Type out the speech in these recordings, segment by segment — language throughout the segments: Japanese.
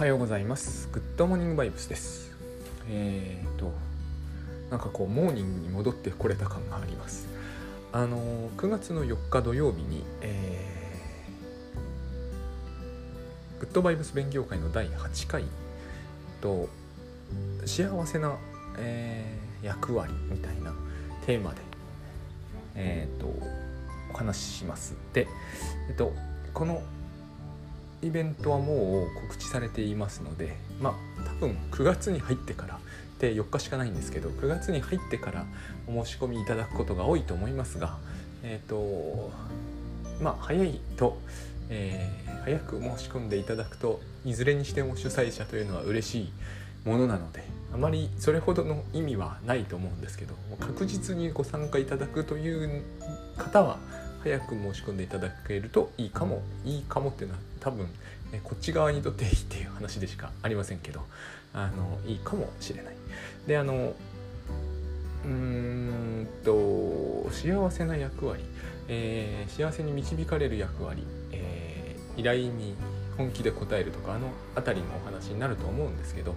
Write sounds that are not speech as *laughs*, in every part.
はようございます。グッドモーニングバイブスです。えーとなんかこうモーニングに戻ってこれた感があります。あの9月の4日土曜日に、えー、グッドバイブス勉強会の第8回と幸せな、えー、役割みたいなテーマでえっ、ー、とお話しします。でえっ、とこのイベントはもう告知されていますのでまあ多分9月に入ってからで4日しかないんですけど9月に入ってからお申し込みいただくことが多いと思いますがえっ、ー、とまあ早いと、えー、早く申し込んでいただくといずれにしても主催者というのは嬉しいものなのであまりそれほどの意味はないと思うんですけど確実にご参加いただくという方は早く申し込んでいただけるといいかも。いいかもっていうのは多分こっち側にとっていいっていう話でしかありませんけどあのいいかもしれない。であのうーんと幸せな役割、えー、幸せに導かれる役割、えー、依頼に本気で答えるとかあの辺りのお話になると思うんですけど、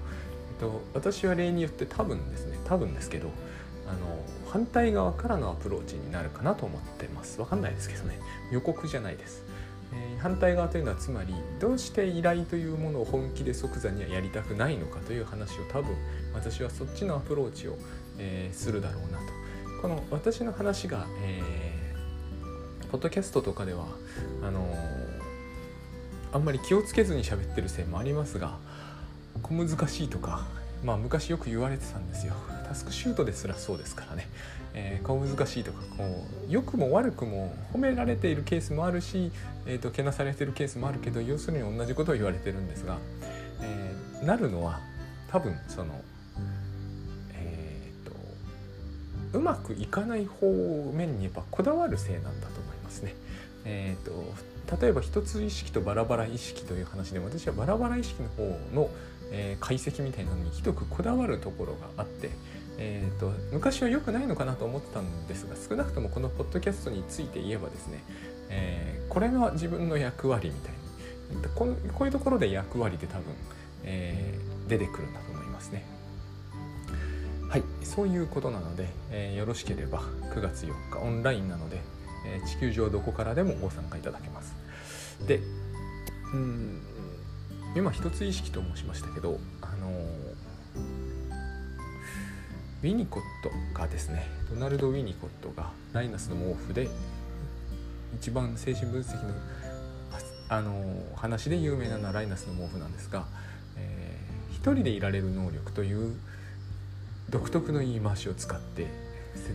えっと、私は例によって多分ですね多分ですけどあの反対側からのアプローチになるかなと思ってます。分かんないですけどね。予告じゃないです、えー、反対側というのはつまりどうして依頼というものを本気で即座にはやりたくないのかという話を多分私はそっちのアプローチを、えー、するだろうなと。この私の話が、えー、ポッドキャストとかではあのあんまり気をつけずに喋ってるせいもありますが小難しいとかまあ昔よく言われてたんですよ。タスクシュートですらそうですからね、えー、顔難しいとかこう良くも悪くも褒められているケースもあるし、えーと、けなされてるケースもあるけど要するに同じことを言われてるんですが、えー、なるのは多分そのえっ、ー、とうまくいかない方面にやっぱこだわるせいなんだと思いますね。えーと、と例えば一つ意識とバラバラ意識という話で私はバラバラ意識の方のえー、解析みたいなのにひどくこだわるところがあって、えーと、昔は良くないのかなと思ってたんですが少なくともこのポッドキャストについて言えばですね、えー、これが自分の役割みたいにここういうところで役割で多分、えー、出てくるんだと思いますね。はい、そういうことなので、えー、よろしければ9月4日オンラインなので、えー、地球上どこからでもご参加いただけます。で、うん今一つ意識と申しましたけどあのウィニコットがですねドナルド・ウィニコットがライナスの毛布で一番精神分析のあの話で有名なのはライナスの毛布なんですが、えー、一人でいられる能力という独特の言い回しを使って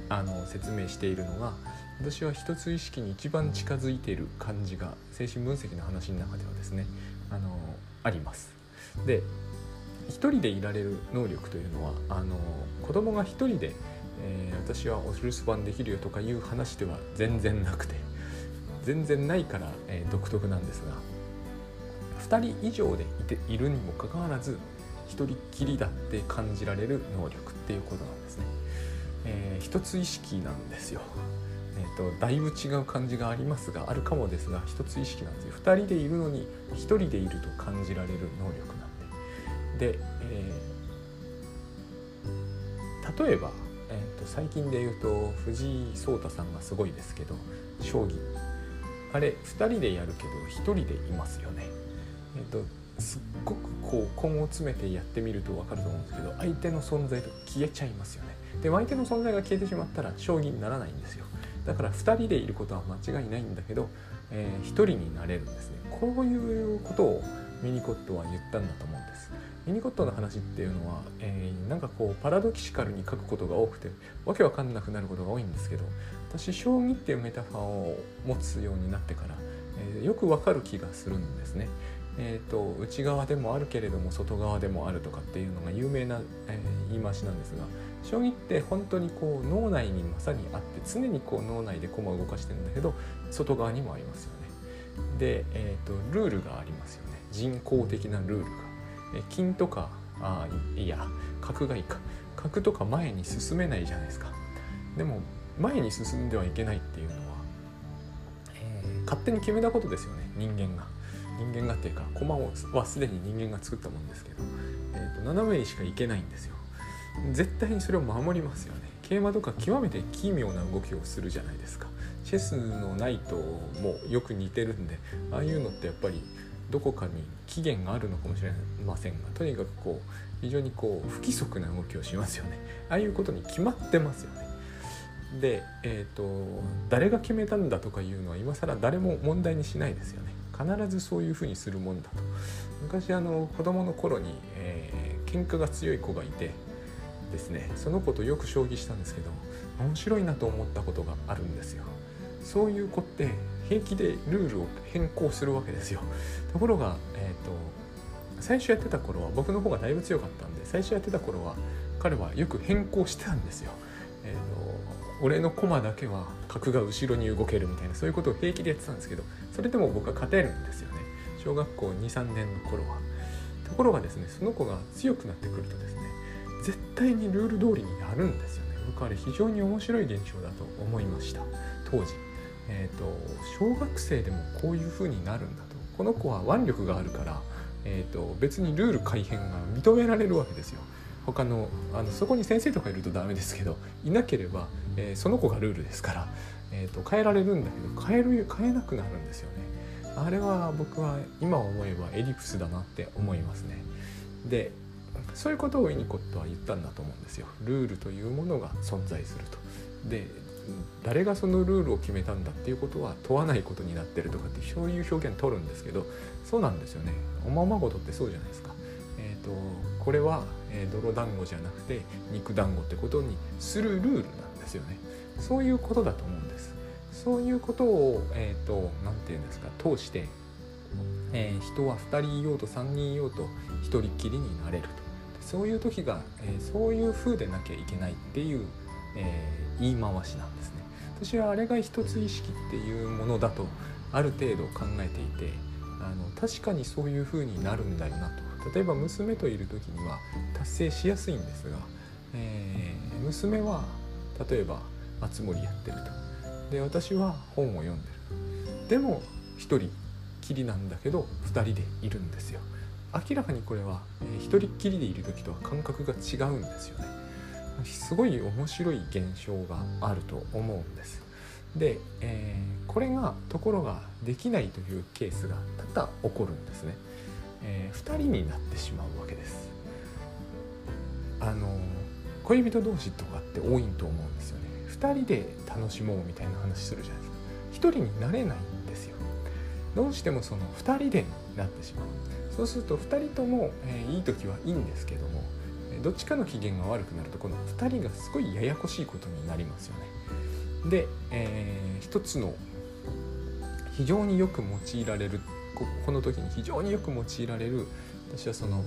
あの説明しているのが私は一つ意識に一番近づいている感じが精神分析の話の中ではですねあのあります。で一人でいられる能力というのはあの子供が一人で、えー、私はお留守番できるよとかいう話では全然なくて全然ないから、えー、独特なんですが2人以上でいているにもかかわらず一人っきりだって感じられる能力っていうことなんですね。えー、一つ意識なんですよ。えーと、だいぶ違う感じがありますがあるかもですが一つ意識なんですよ2人でいるのに1人でいると感じられる能力で、えー、例えば、えーと、最近で言うと藤井聡太さんがすごいですけど将棋あれ2人でやるけど1人でいますよね。えーと、すっごくこう根を詰めてやってみると分かると思うんですけど相手の存在と消えちゃいますよね。で相手の存在が消えてしまったら将棋にならないんですよ。だから2人でいることは間違いないんだけど、えー、1人になれるんですねこういうことをミニコットは言ったんだと思うんですミニコットの話っていうのは、えー、なんかこうパラドキシカルに書くことが多くてわけわかんなくなることが多いんですけど私将棋っていうメタファーを持つようになってから、えー、よくわかる気がするんですねえーと、内側でもあるけれども外側でもあるとかっていうのが有名な、えー、言い回しなんですが将棋って本当にこう脳内にまさにあって常にこう脳内で駒を動かしてるんだけど外側にもありますよね。で、えーと、ルールがありますよね人工的なルールが。金とかあいや角がいいか。角とか前に進めないじゃないですか。でも前に進んではいけないっていうのは、えー、勝手に決めたことですよね人間が。人間がっていうか駒をはすでに人間が作ったもんですけど、えーと、斜めにしか行けないんですよ。絶対にそれを守りますよね。桂馬とか極めて奇妙な動きをするじゃないですか。チェスのナイトもよく似てるんでああいうのってやっぱりどこかに期限があるのかもしれませんがとにかくこう非常にこう不規則な動きをしますよね。ああいうことに決まってますよね。で、えーと、誰が決めたんだとかいうのは今更誰も問題にしないですよね。必ずそういうふうにするもんだと。昔あの子供の頃に、えー、喧嘩が強い子がいてですねその子とよく将棋したんですけど面白いなと思ったことがあるんですよ。そういう子って平気でルールを変更するわけですよ。*laughs* ところが、えーと、最初やってた頃は僕の方がだいぶ強かったんで最初やってた頃は彼はよく変更してたんですよ、えーと、俺の駒だけは角が後ろに動けるみたいなそういうことを平気でやってたんですけどそれでも僕は勝てるんですよね。小学校23年の頃は。ところがですねその子が強くなってくるとですね絶対にルール通りにやるんですよね。僕はあれ非常に面白い現象だと思いました。当時。えーと、小学生でもこういう風になるんだとこの子は腕力があるから、えーと、別にルール改変が認められるわけですよ。他のあのそこに先生とかいるとダメですけどいなければ、えー、その子がルールですから、えーと、変えられるんだけど変える変えなくなるんですよね。あれは僕は今思えばエリプスだなって思いますね。でそういうことをウィニコットは言ったんだと思うんですよ。ルールというものが存在すると。で誰がそのルールを決めたんだっていうことは問わないことになってるとかってそういう表現取るんですけどそうなんですよねおままごとってそうじゃないですか。えーと、これは、えー、泥団子じゃなくて肉団子ってことにするルールなんですよね。そういうことだと思うんです。そういうことをえ、ー、と何て言うんですか通して、えー、人は2人いようと3人いようと1人きりになれると。そういう時が、えー、そういう風でなきゃいけないっていう、え言い回しなんですね。私はあれが一つ意識っていうものだとある程度考えていてあの確かにそういう風になるんだよなと。例えば娘といる時には達成しやすいんですが、えー、娘は例えば熱盛やってると。で私は本を読んでる。でも1人きりなんだけど2人でいるんですよ。明らかにこれは、えー、人っきりでいる時とは感覚が違うんですよね。すごい面白い現象があると思うんです。で、えー、これがところができないというケースが多々起こるんですね。えー、2人になってしまうわけです。あの恋人同士とかって多いと思うんですよね。2人で楽しもうみたいな話するじゃないですか。1人になれないんですよ。どうしてもその2人でなってしまう。そうすると2人とも、えー、いい時はいいんですけどもどっちかの機嫌が悪くなるとこの2人がすごいややこしいことになりますよね。で、えー、一つの非常によく用いられるこの時に非常によく用いられる私はその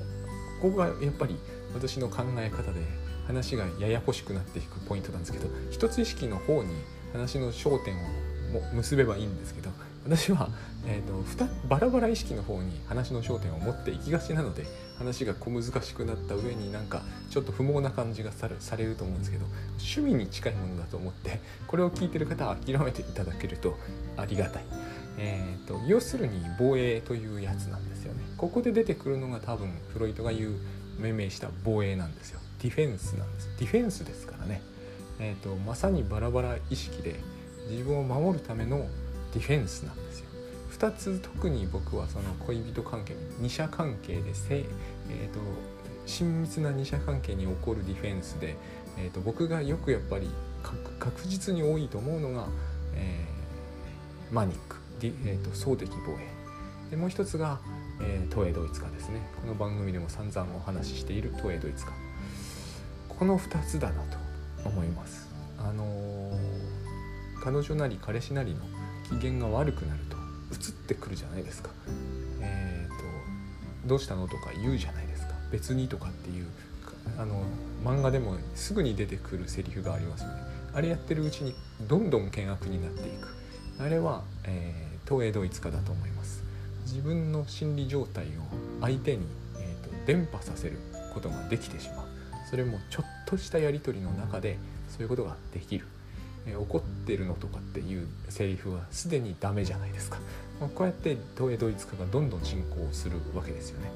ここがやっぱり私の考え方で話がややこしくなっていくポイントなんですけど一つ意識の方に話の焦点をも結べばいいんですけど私は、えーと、バラバラ意識の方に話の焦点を持っていきがちなので話が小難しくなった上になんかちょっと不毛な感じがされると思うんですけど趣味に近いものだと思ってこれを聞いてる方は諦めていただけるとありがたい。えーと、要するに防衛というやつなんですよね。ここで出てくるのが多分フロイトが言う命名した防衛なんですよ。ディフェンスなんです。ディフェンスですからね。えーとまさにバラバラ意識で自分を守るためのディフェンスなんですよ。2つ特に僕はその恋人関係二者関係でせ、えーと、親密な二者関係に起こるディフェンスで、えーと、僕がよくやっぱり確実に多いと思うのが、えー、マニック、えーと、総的防衛。でもう一つが、えー、東映ドイツ化ですね。この番組でも散々お話ししている東映ドイツ化。この2つだなと思います。あのー、彼女なり彼氏なりの機嫌が悪くなると移ってくるじゃないですか。えーと、どうしたのとか言うじゃないですか。別にとかっていうあの漫画でもすぐに出てくるセリフがありますよね。あれやってるうちにどんどん険悪になっていく。あれは、えー、東映ドイツ化だと思います。自分の心理状態を相手に、えーと伝播させることができてしまう。それもちょっとしたやり取りの中でそういうことができる。え怒ってるのとかっていうセリフはすでにダメじゃないですか、まあ、こうやって東映ドイツ化がどんどん進行するわけですよね。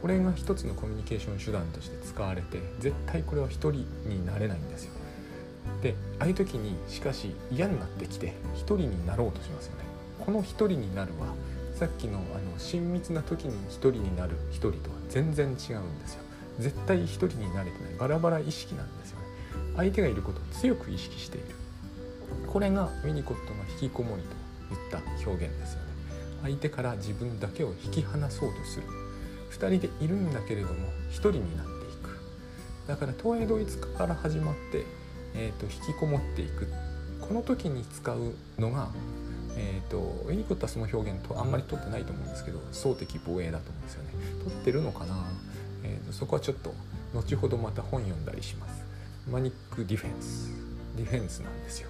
これが一つのコミュニケーション手段として使われて絶対これは一人になれないんですよ。でああいう時にしかし嫌になってきて一人になろうとしますよね。この一人になるはさっきのあの親密な時に一人になる一人とは全然違うんですよ。絶対一人になれてないバラバラ意識なんですよね。相手がいることを強く意識している。これがウィニコットの引きこもりといった表現ですよね。相手から自分だけを引き離そうとする。2人でいるんだけれども1人になっていく。だから東映ドイツ化から始まって、えーと、引きこもっていく。この時に使うのが、えーと、ウィニコットはその表現とあんまり取ってないと思うんですけど総的防衛だと思うんですよね。取ってるのかな、えーとそこはちょっと後ほどまた本読んだりします。マニックディフェンスディフェンスなんですよ。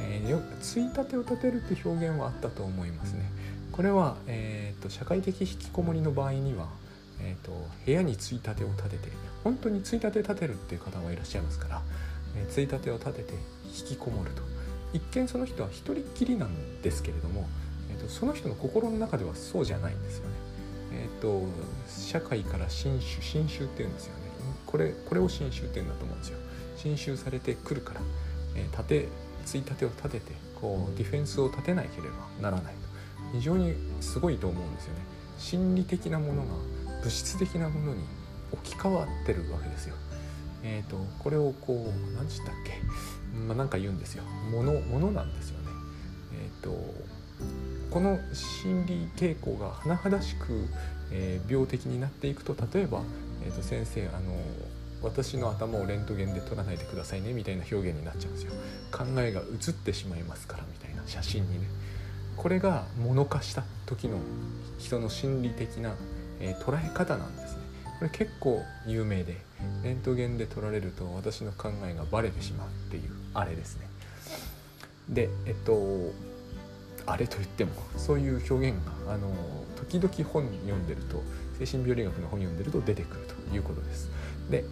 えー、よついたてを立てるって表現はあったと思いますね。これは、えーと、社会的引きこもりの場合には、えーと、部屋についたてを立てて本当についたて立てるっていう方もいらっしゃいますから、えー、ついたてを立てて引きこもると一見その人は一人っきりなんですけれども、えーと、その人の心の中ではそうじゃないんですよね。えー、と社会から新種新種っていうんですよねこれこれを新種っていうんだと思うんですよ。侵襲されてくるから、えー、てついたてを立ててこうディフェンスを立てなければならないと。非常にすごいと思うんですよね。心理的なものが物質的なものに置き換わってるわけですよ。えーと、これをこう何て言ったっけ、まあ、なんか言うんですよ。ものものなんですよね。えっ、ー、とこの心理傾向が甚だしく、えー、病的になっていくと例えば、えー、と先生あの私の頭をレントゲンで撮らないでくださいねみたいな表現になっちゃうんですよ。考えが映ってしまいますからみたいな写真にね。これが物化した時の人の心理的な、えー、捉え方なんですね。これ結構有名でレントゲンで撮られると私の考えがバレてしまうっていうあれですね。でえっとあれと言ってもそういう表現があの時々本読んでると精神病理学の本読んでると出てくるということです。で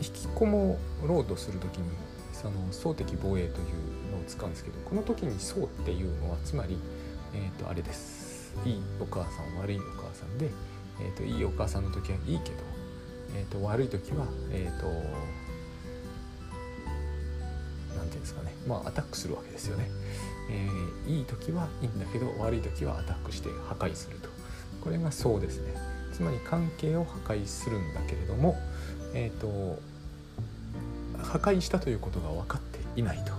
引きこもろうとする時にその総的防衛というのを使うんですけどこの時に層っていうのはつまり、えー、とあれです。いいお母さん悪いお母さんで、えー、といいお母さんの時はいいけど、えー、と悪い時はえっ、と何て言うんですかね。まあアタックするわけですよね、えー、いい時はいいんだけど悪い時はアタックして破壊すると。これがそうですね。つまり関係を破壊するんだけれども、えーと、破壊したということが分かっていないと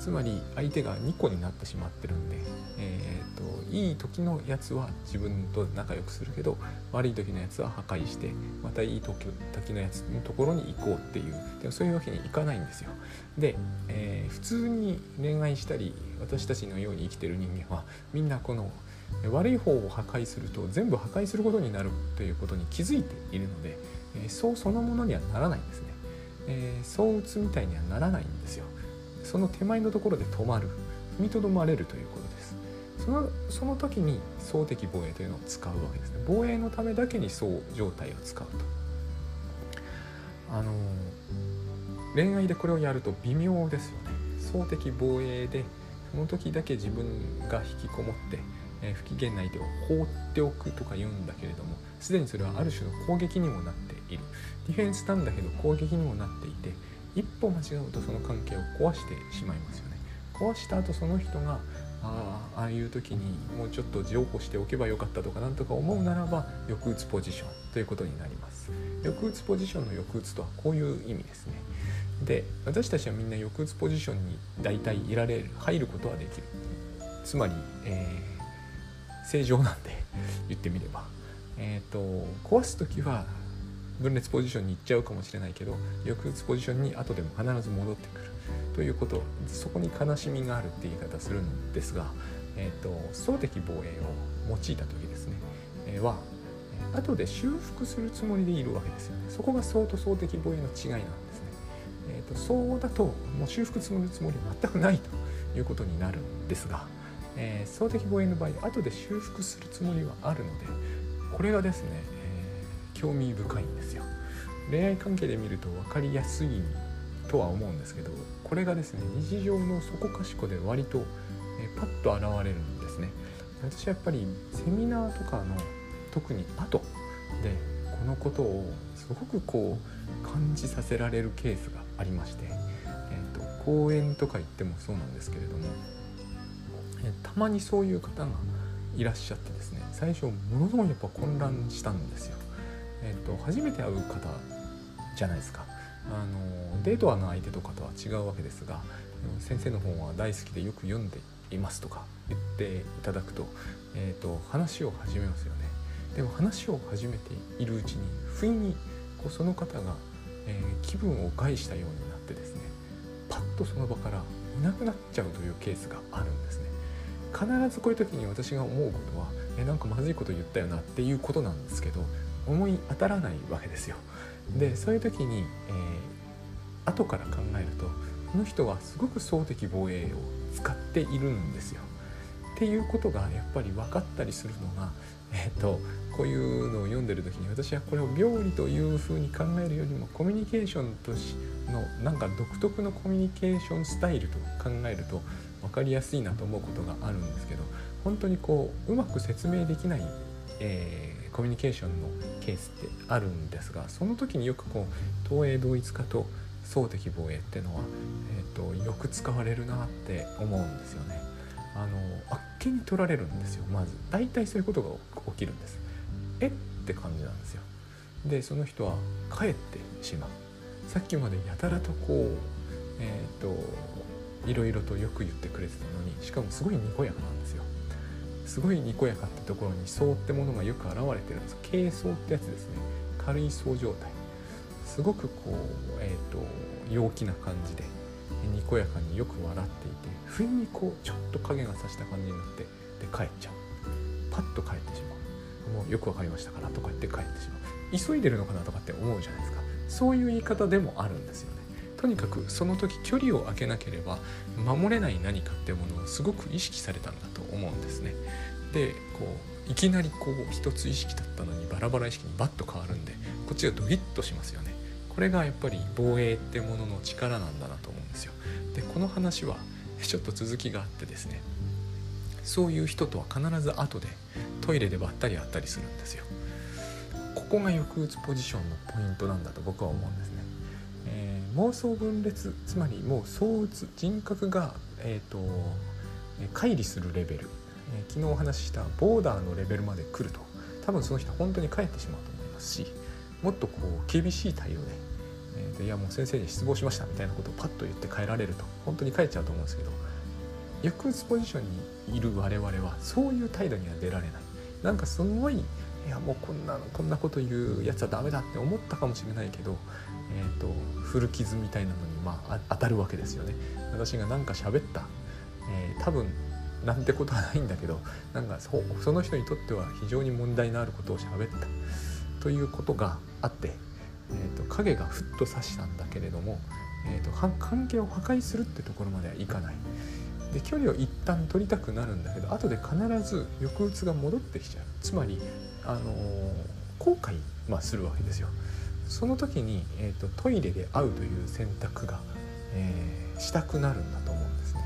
つまり相手が2個になってしまってるんで、えーと、いい時のやつは自分と仲良くするけど悪い時のやつは破壊してまたいい時時のやつのところに行こうっていうでもそういうわけにいかないんですよ。で、えー、普通に恋愛したり私たちのように生きてる人間はみんなこの悪い方を破壊すると全部破壊することになるということに気づいているので、そうそのものにはならないんですね、えー、相打つみたいにはならないんですよ。その手前のところで止まる。踏みとどまれるということです。そのその時に総的防衛というのを使うわけですね。防衛のためだけに総状態を使うと。あの恋愛でこれをやると微妙ですよね。総的防衛でその時だけ自分が引きこもってえ不機嫌な相手を放っておくとか言うんだけれどもすでにそれはある種の攻撃にもなっている。ディフェンスなんだけど攻撃にもなっていて一歩間違うとその関係を壊してしまいますよね。壊した後その人があああいう時にもうちょっと譲歩しておけばよかったとかなんとか思うならば抑うつポジションということになります。抑うつポジションの抑うつとはこういう意味ですね。で私たちはみんな抑うつポジションに大体いられる入ることはできる。つまり、えー正常なんで言ってみれば、えーと、壊す時は分裂ポジションに行っちゃうかもしれないけど抑うつポジションに後でも必ず戻ってくる。ということそこに悲しみがあるって言い方するんですが、えーと、総的防衛を用いた時ですね、えー、は後で修復するつもりでいるわけですよね。そこが総と総的防衛の違いなんですね、えーと、そうだともう修復するつもり全くないということになるんですがえー、総的防衛の場合後で修復するつもりはあるのでこれがですね、えー、興味深いんですよ。恋愛関係で見ると分かりやすいとは思うんですけどこれがですね日常のそこかしこで割と、えパッと現れるんですね。私はやっぱりセミナーとかの特に後でこのことをすごくこう感じさせられるケースがありまして、えーと、講演とか行ってもそうなんですけれども、え、たまにそういう方がいらっしゃってですね最初ものすごいやっぱ混乱したんですよ。えーと、初めて会う方じゃないですか。あのデートはの相手とかとは違うわけですが先生の本は大好きでよく読んでいますとか言っていただくと,、えーと、話を始めますよね。でも話を始めているうちに不意にこうその方が、えー、気分を害したようになってですねパッとその場からいなくなっちゃうというケースがあるんですね。必ずこういう時に私が思うことはえなんかまずいこと言ったよなっていうことなんですけど思い当たらないわけですよ。でそういう時に、えー、後から考えるとこの人はすごく総的防衛を使っているんですよ。っていうことがやっぱり分かったりするのが、えーと、こういうのを読んでる時に私はこれを病理というふうに考えるよりもコミュニケーションとしのなんか独特のコミュニケーションスタイルと考えると分かりやすいなと思うことがあるんですけど本当にこううまく説明できない、えー、コミュニケーションのケースってあるんですがその時によくこう東映同一化と総的防衛ってのは、えーと、よく使われるなって思うんですよね。あのあっけに取られるんですよまず大体そういうことが起きるんです。えって感じなんですよ。でその人は帰ってしまう。さっきまでやたらとこうえっ、ー、といろいろとよく言ってくれてたのにしかもすごいにこやかなんですよ。すごいにこやかってところに層ってものがよく現れてるんです。軽層ってやつですね。軽い層状態。すごくこうえっ、ー、と陽気な感じでにこやかによく笑っていて不意にこうちょっと影がさした感じになってで帰っちゃう。パッと帰ってしまう。もうよく分かりましたからとか言って帰ってしまう。急いでるのかなとかって思うじゃないですか。そういう言い方でもあるんですよね。とにかくその時距離を空けなければ守れない何かっていうものをすごく意識されたんだと思うんですね。でこういきなりこう一つ意識だったのにバラバラ意識にバッと変わるんでこっちがドキッとしますよね。これがやっぱり防衛ってものの力なんだなと思うんですよ。でこの話はちょっと続きがあってですねそういう人とは必ず後でトイレでばったり会ったりするんですよ。ここが抑うつポジションのポイントなんだと僕は思うんですね。妄想分裂つまりもう相うつ人格が、えーと、乖離するレベル、えー、昨日お話ししたボーダーのレベルまで来ると。多分その人本当に帰ってしまうと思いますしもっとこう厳しい対応で「えーと、いやもう先生に失望しました」みたいなことをパッと言って帰られると本当に帰っちゃうと思うんですけど抑うつポジションにいる我々はそういう態度には出られない。なんかすごいいやもうこんなこんなこと言うやつはダメだって思ったかもしれないけどえーと、古傷みたいなのに、まあ、当たるわけですよね。私が何か喋った、えー、多分なんてことはないんだけどなんかそその人にとっては非常に問題のあることを喋ったということがあって、えーと、影がふっと差したんだけれども、えーと、関係を破壊するってところまではいかない。で距離を一旦取りたくなるんだけど後で必ず抑うつが戻ってきちゃうつまり、あのー、後悔、まあ、するわけですよ。その時に、えーと、トイレで会うという選択が、えー、したくなるんだと思うんですね。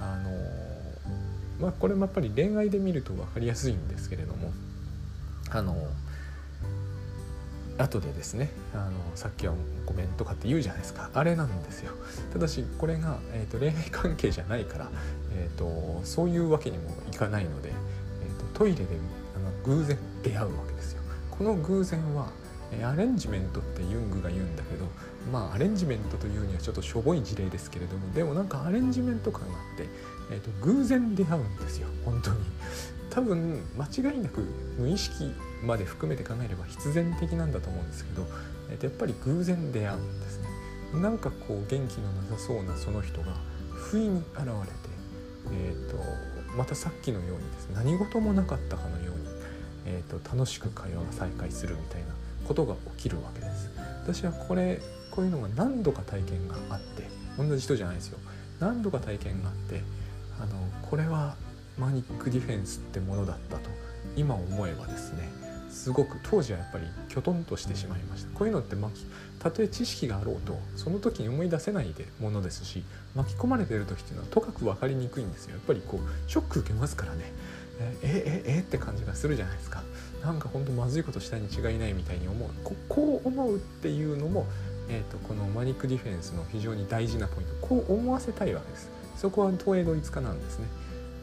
あのー、まあ、これもやっぱり恋愛で見ると分かりやすいんですけれどもあのー、後でですねあのさっきはごめんとかって言うじゃないですか。あれなんですよ。ただしこれが、えーと、恋愛関係じゃないから、えーと、そういうわけにもいかないので、えーとトイレであの偶然出会うわけですよ。この偶然はアレンジメントってユングが言うんだけどまあアレンジメントというにはちょっとしょぼい事例ですけれどもでもなんかアレンジメント感があって、えーと、偶然出会うんですよ本当に。多分間違いなく無意識まで含めて考えれば必然的なんだと思うんですけど、えー、とやっぱり偶然出会うんですね。なんかこう元気のなさそうなその人が不意に現れて、えーと、またさっきのようにです。ね何事もなかったかのように、えーと楽しく会話が再開するみたいなことが起きるわけです。私はこれこういうのが何度か体験があって同じ人じゃないですよ。何度か体験があってあのこれはマニックディフェンスってものだったと今思えばですね。すごく当時はやっぱりきょとんとしてしまいました。こういうのって巻きたとえ知識があろうとその時に思い出せないでものですし巻き込まれてる時っていうのはとかく分かりにくいんですよ。やっぱりこうショック受けますからね。ええええって感じがするじゃないですか。なんかほんとまずいことしたに違いないみたいに思う。ここう思うっていうのも、えーと、このマニックディフェンスの非常に大事なポイント。こう思わせたいわけです。そこは投影同一化なんですね、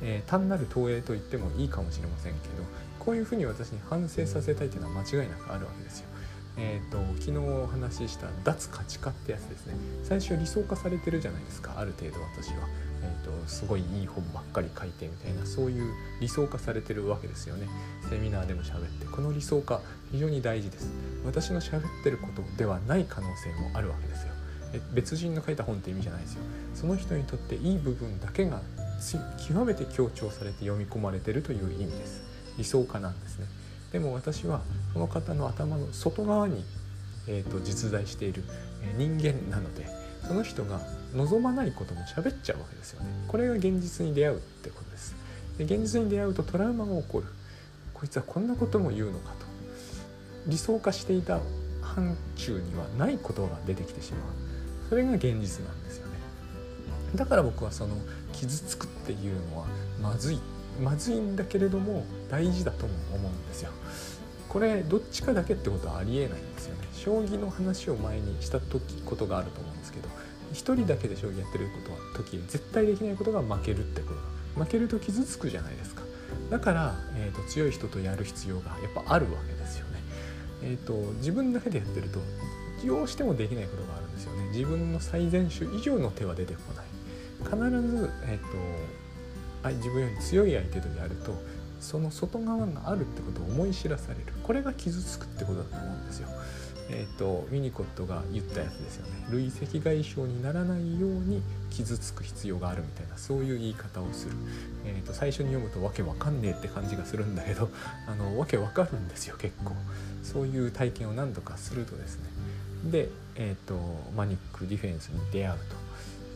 えー、単なる投影と言ってもいいかもしれませんけどこういうふうに私に反省させたいというのは間違いなくあるわけですよ。えーと、昨日お話しした脱価値化ってやつですね。最初理想化されてるじゃないですかある程度私は。えーと、すごいいい本ばっかり書いてみたいなそういう理想化されてるわけですよね。セミナーでも喋ってこの理想化非常に大事です。私の喋ってることではない可能性もあるわけですよ。別人の書いた本って意味じゃないですよ。その人にとっていい部分だけが極めて強調されて読み込まれてるという意味です。理想化なんですね。でも私はこの方の頭の外側に、えーと実在している人間なのでその人が望まないことも喋っちゃうわけですよね。これが現実に出会うってことです。で現実に出会うとトラウマが起こる。こいつはこんなことも言うのかと。理想化していた範疇にはない言葉が出てきてしまう。それが現実なんですよね。だから僕はその傷つくっていうのはまずいまずいんだけれども大事だとも思うんですよこれどっちかだけってことはありえないんですよね将棋の話を前にした時ことがあると思うんですけど一人だけで将棋やってることは時絶対できないことが負けるってこと負けると傷つくじゃないですかだから、えーと、強い人とやる必要がやっぱあるわけですよね。えーと、自分だけでやってるとどうしてもできないことがあるんですよね。自分の最善手以上の手は出てこない。必ず、えーと、と自分より強い相手とやるとその外側があるってことを思い知らされる。これが傷つくってことだと思うんですよ。えーと、ウィニコットが言ったやつですよね。累積外傷にならないように傷つく必要があるみたいなそういう言い方をする、えーと、最初に読むとわけわかんねえって感じがするんだけど *laughs* あのわけわかるんですよ結構。そういう体験を何度かするとですね。で、えーと、マニックディフェンスに出会う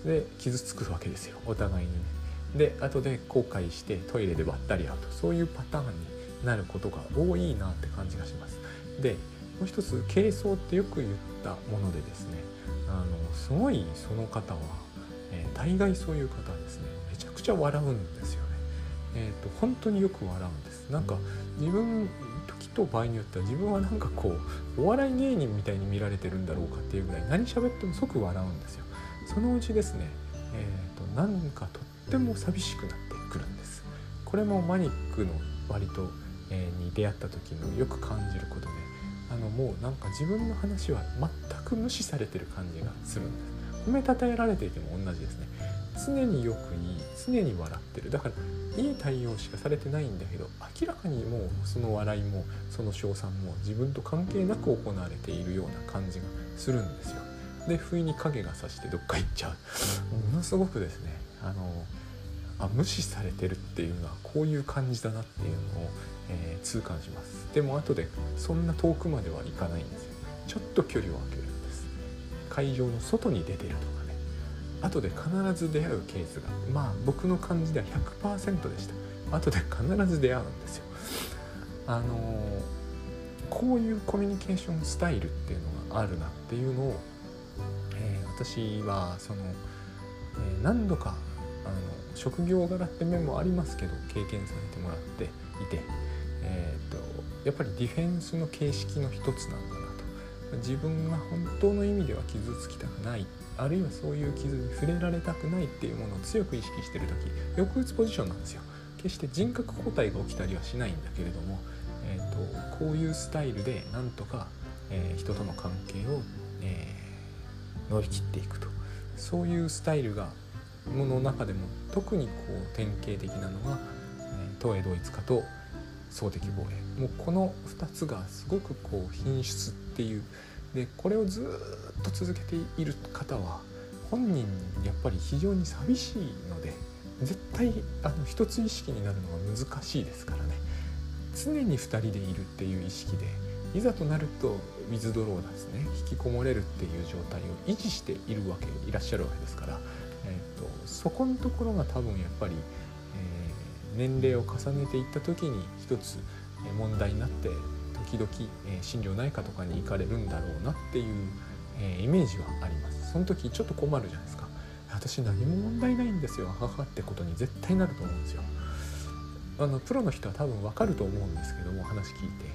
と。で傷つくわけですよお互いに。ねで後で後悔してトイレでばったり会うとそういうパターンになることが多いなって感じがしますでもう一つ軽装ってよく言ったものでですねあのすごいその方は、えー、大概そういう方はですねめちゃくちゃ笑うんですよね。えーと、本当によく笑うんです。なんか自分時と場合によっては自分はなんかこうお笑い芸人みたいに見られてるんだろうかっていうぐらい何喋っても即笑うんですよ。そのうちですね、えーと、なんかとっても寂しくなってくるんです。これもマニックの割と、えー、に出会った時のよく感じることであのもうなんか自分の話は全く無視されてる感じがするんです。褒めたたえられていても同じですね。常によく言い常に笑ってる。だからいい対応しかされてないんだけど明らかにもうその笑いもその称賛も自分と関係なく行われているような感じがするんですよ。で不意に影がさしてどっか行っちゃう。ものすごくですねあのあ無視されてるっていうのはこういう感じだなっていうのをえー、痛感します。でも後でそんな遠くまではいかないんですよ。ちょっと距離を空けるんです。会場の外に出てるとかね。後で必ず出会うケースがまあ僕の感じでは100%でした。後で必ず出会うんですよ。あのー、こういうコミュニケーションスタイルっていうのがあるなっていうのを、えー、私はその、え、何度かあの職業柄って面もありますけど経験されてもらっていてえーと、やっぱりディフェンスの形式の一つなんだなと。自分が本当の意味では傷つきたくないあるいはそういう傷に触れられたくないっていうものを強く意識してる時よく打つポジションなんですよ。決して人格交代が起きたりはしないんだけれども、えーと、こういうスタイルでなんとか、えー、人との関係を、えー、乗り切っていくと。そういうスタイルがもの中でも特にこう典型的なのが、え、東映同一化と総敵防衛。もうこの2つがすごくこう品質っていう。でこれをずっと続けている方は本人にやっぱり非常に寂しいので絶対あの一つ意識になるのが難しいですからね。常に2人でいるっていう意識でいざとなるとウィズドローですね。引きこもれるっていう状態を維持しているわけいらっしゃるわけですから、そこのところが多分やっぱりえ年齢を重ねていった時に一つ問題になって時々、えー、心療内科とかに行かれるんだろうなっていう、えー、イメージはあります。その時ちょっと困るじゃないですか。私何も問題ないんですよ。母ってことに絶対なると思うんですよ。あのプロの人は多分分かると思うんですけども話聞いて、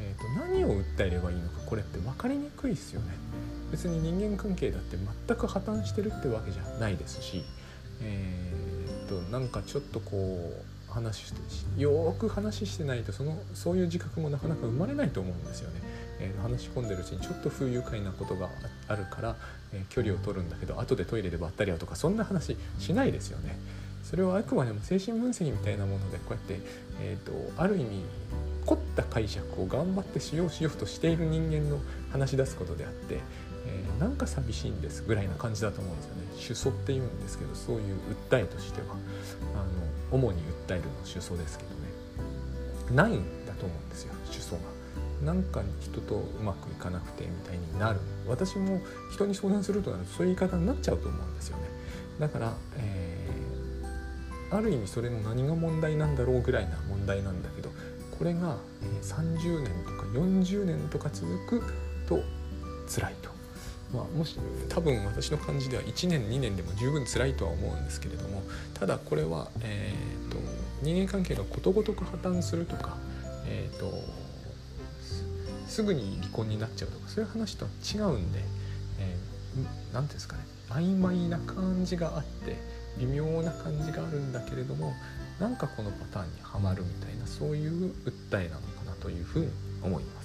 えーと、何を訴えればいいのかこれって分かりにくいですよね。別に人間関係だって全く破綻してるってわけじゃないですし。えー、っとなんかちょっとこう話してよく話してないとそのそういう自覚もなかなか生まれないと思うんですよね。えー、話し込んでるうちにちょっと不愉快なことがあるから、えー、距離を取るんだけど後でトイレでばったり会うとかそんな話しないですよね。それはあくまでも精神分析みたいなものでこうやって、えーと、ある意味凝った解釈を頑張ってしようしようとしている人間の話し出すことであって、えー、なんか寂しいんですぐらいな感じだと思うんですよね。主訴っていうんですけどそういう訴えとしては。あの主に訴えるの主訴ですけどね。ないんだと思うんですよ主訴が。なんか人とうまくいかなくてみたいになる。私も人に相談するとなるとそういう言い方になっちゃうと思うんですよね。だから、えー、ある意味それの何が問題なんだろうぐらいな問題なんだけどこれが、30年とか40年とか続くと辛いと。まあ、もし多分私の感じでは1年2年でも十分辛いとは思うんですけれどもただこれは、えーと、人間関係がことごとく破綻するとか、えーと、すぐに離婚になっちゃうとかそういう話とは違うんで何、えー、て言うんですかね曖昧な感じがあって微妙な感じがあるんだけれどもなんかこのパターンにはまるみたいなそういう訴えなのかなというふうに思います。